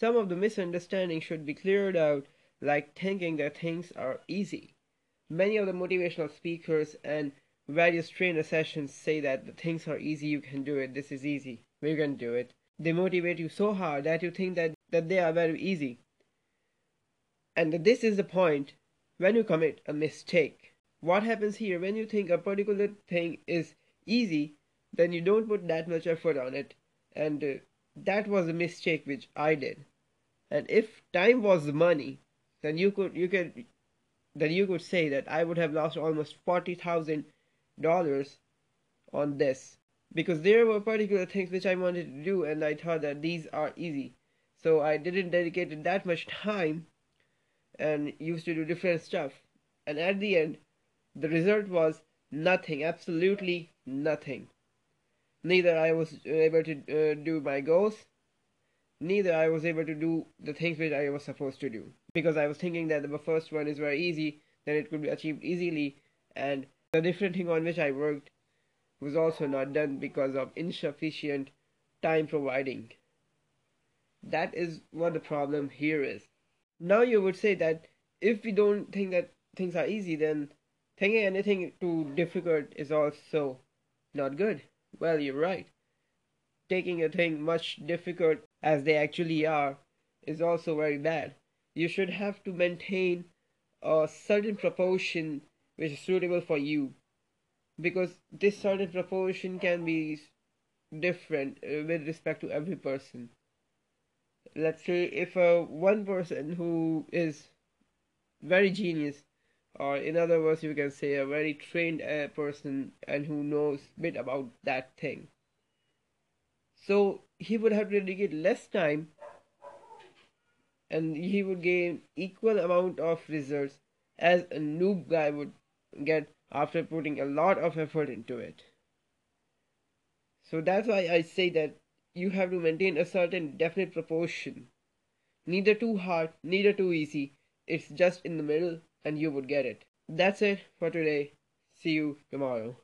Some of the misunderstandings should be cleared out, like thinking that things are easy. Many of the motivational speakers and various trainer sessions say that the things are easy, you can do it, this is easy, we can do it. They motivate you so hard that you think that, that they are very easy. And this is the point when you commit a mistake. What happens here when you think a particular thing is easy, then you don't put that much effort on it. And uh, that was a mistake which I did. And if time was money, then you could you could then you could say that I would have lost almost forty thousand dollars on this because there were particular things which I wanted to do and I thought that these are easy. So I didn't dedicate that much time and used to do different stuff. And at the end, the result was nothing, absolutely nothing. Neither I was able to uh, do my goals, neither I was able to do the things which I was supposed to do. Because I was thinking that the first one is very easy, then it could be achieved easily, and the different thing on which I worked was also not done because of insufficient time providing. That is what the problem here is. Now you would say that if we don't think that things are easy, then thinking anything too difficult is also not good. Well, you're right. Taking a thing much difficult as they actually are is also very bad. You should have to maintain a certain proportion which is suitable for you because this certain proportion can be different uh, with respect to every person let's say if uh, one person who is very genius or in other words you can say a very trained uh, person and who knows bit about that thing so he would have to dedicate less time and he would gain equal amount of results as a noob guy would get after putting a lot of effort into it so that's why i say that you have to maintain a certain definite proportion. Neither too hard, neither too easy. It's just in the middle and you would get it. That's it for today. See you tomorrow.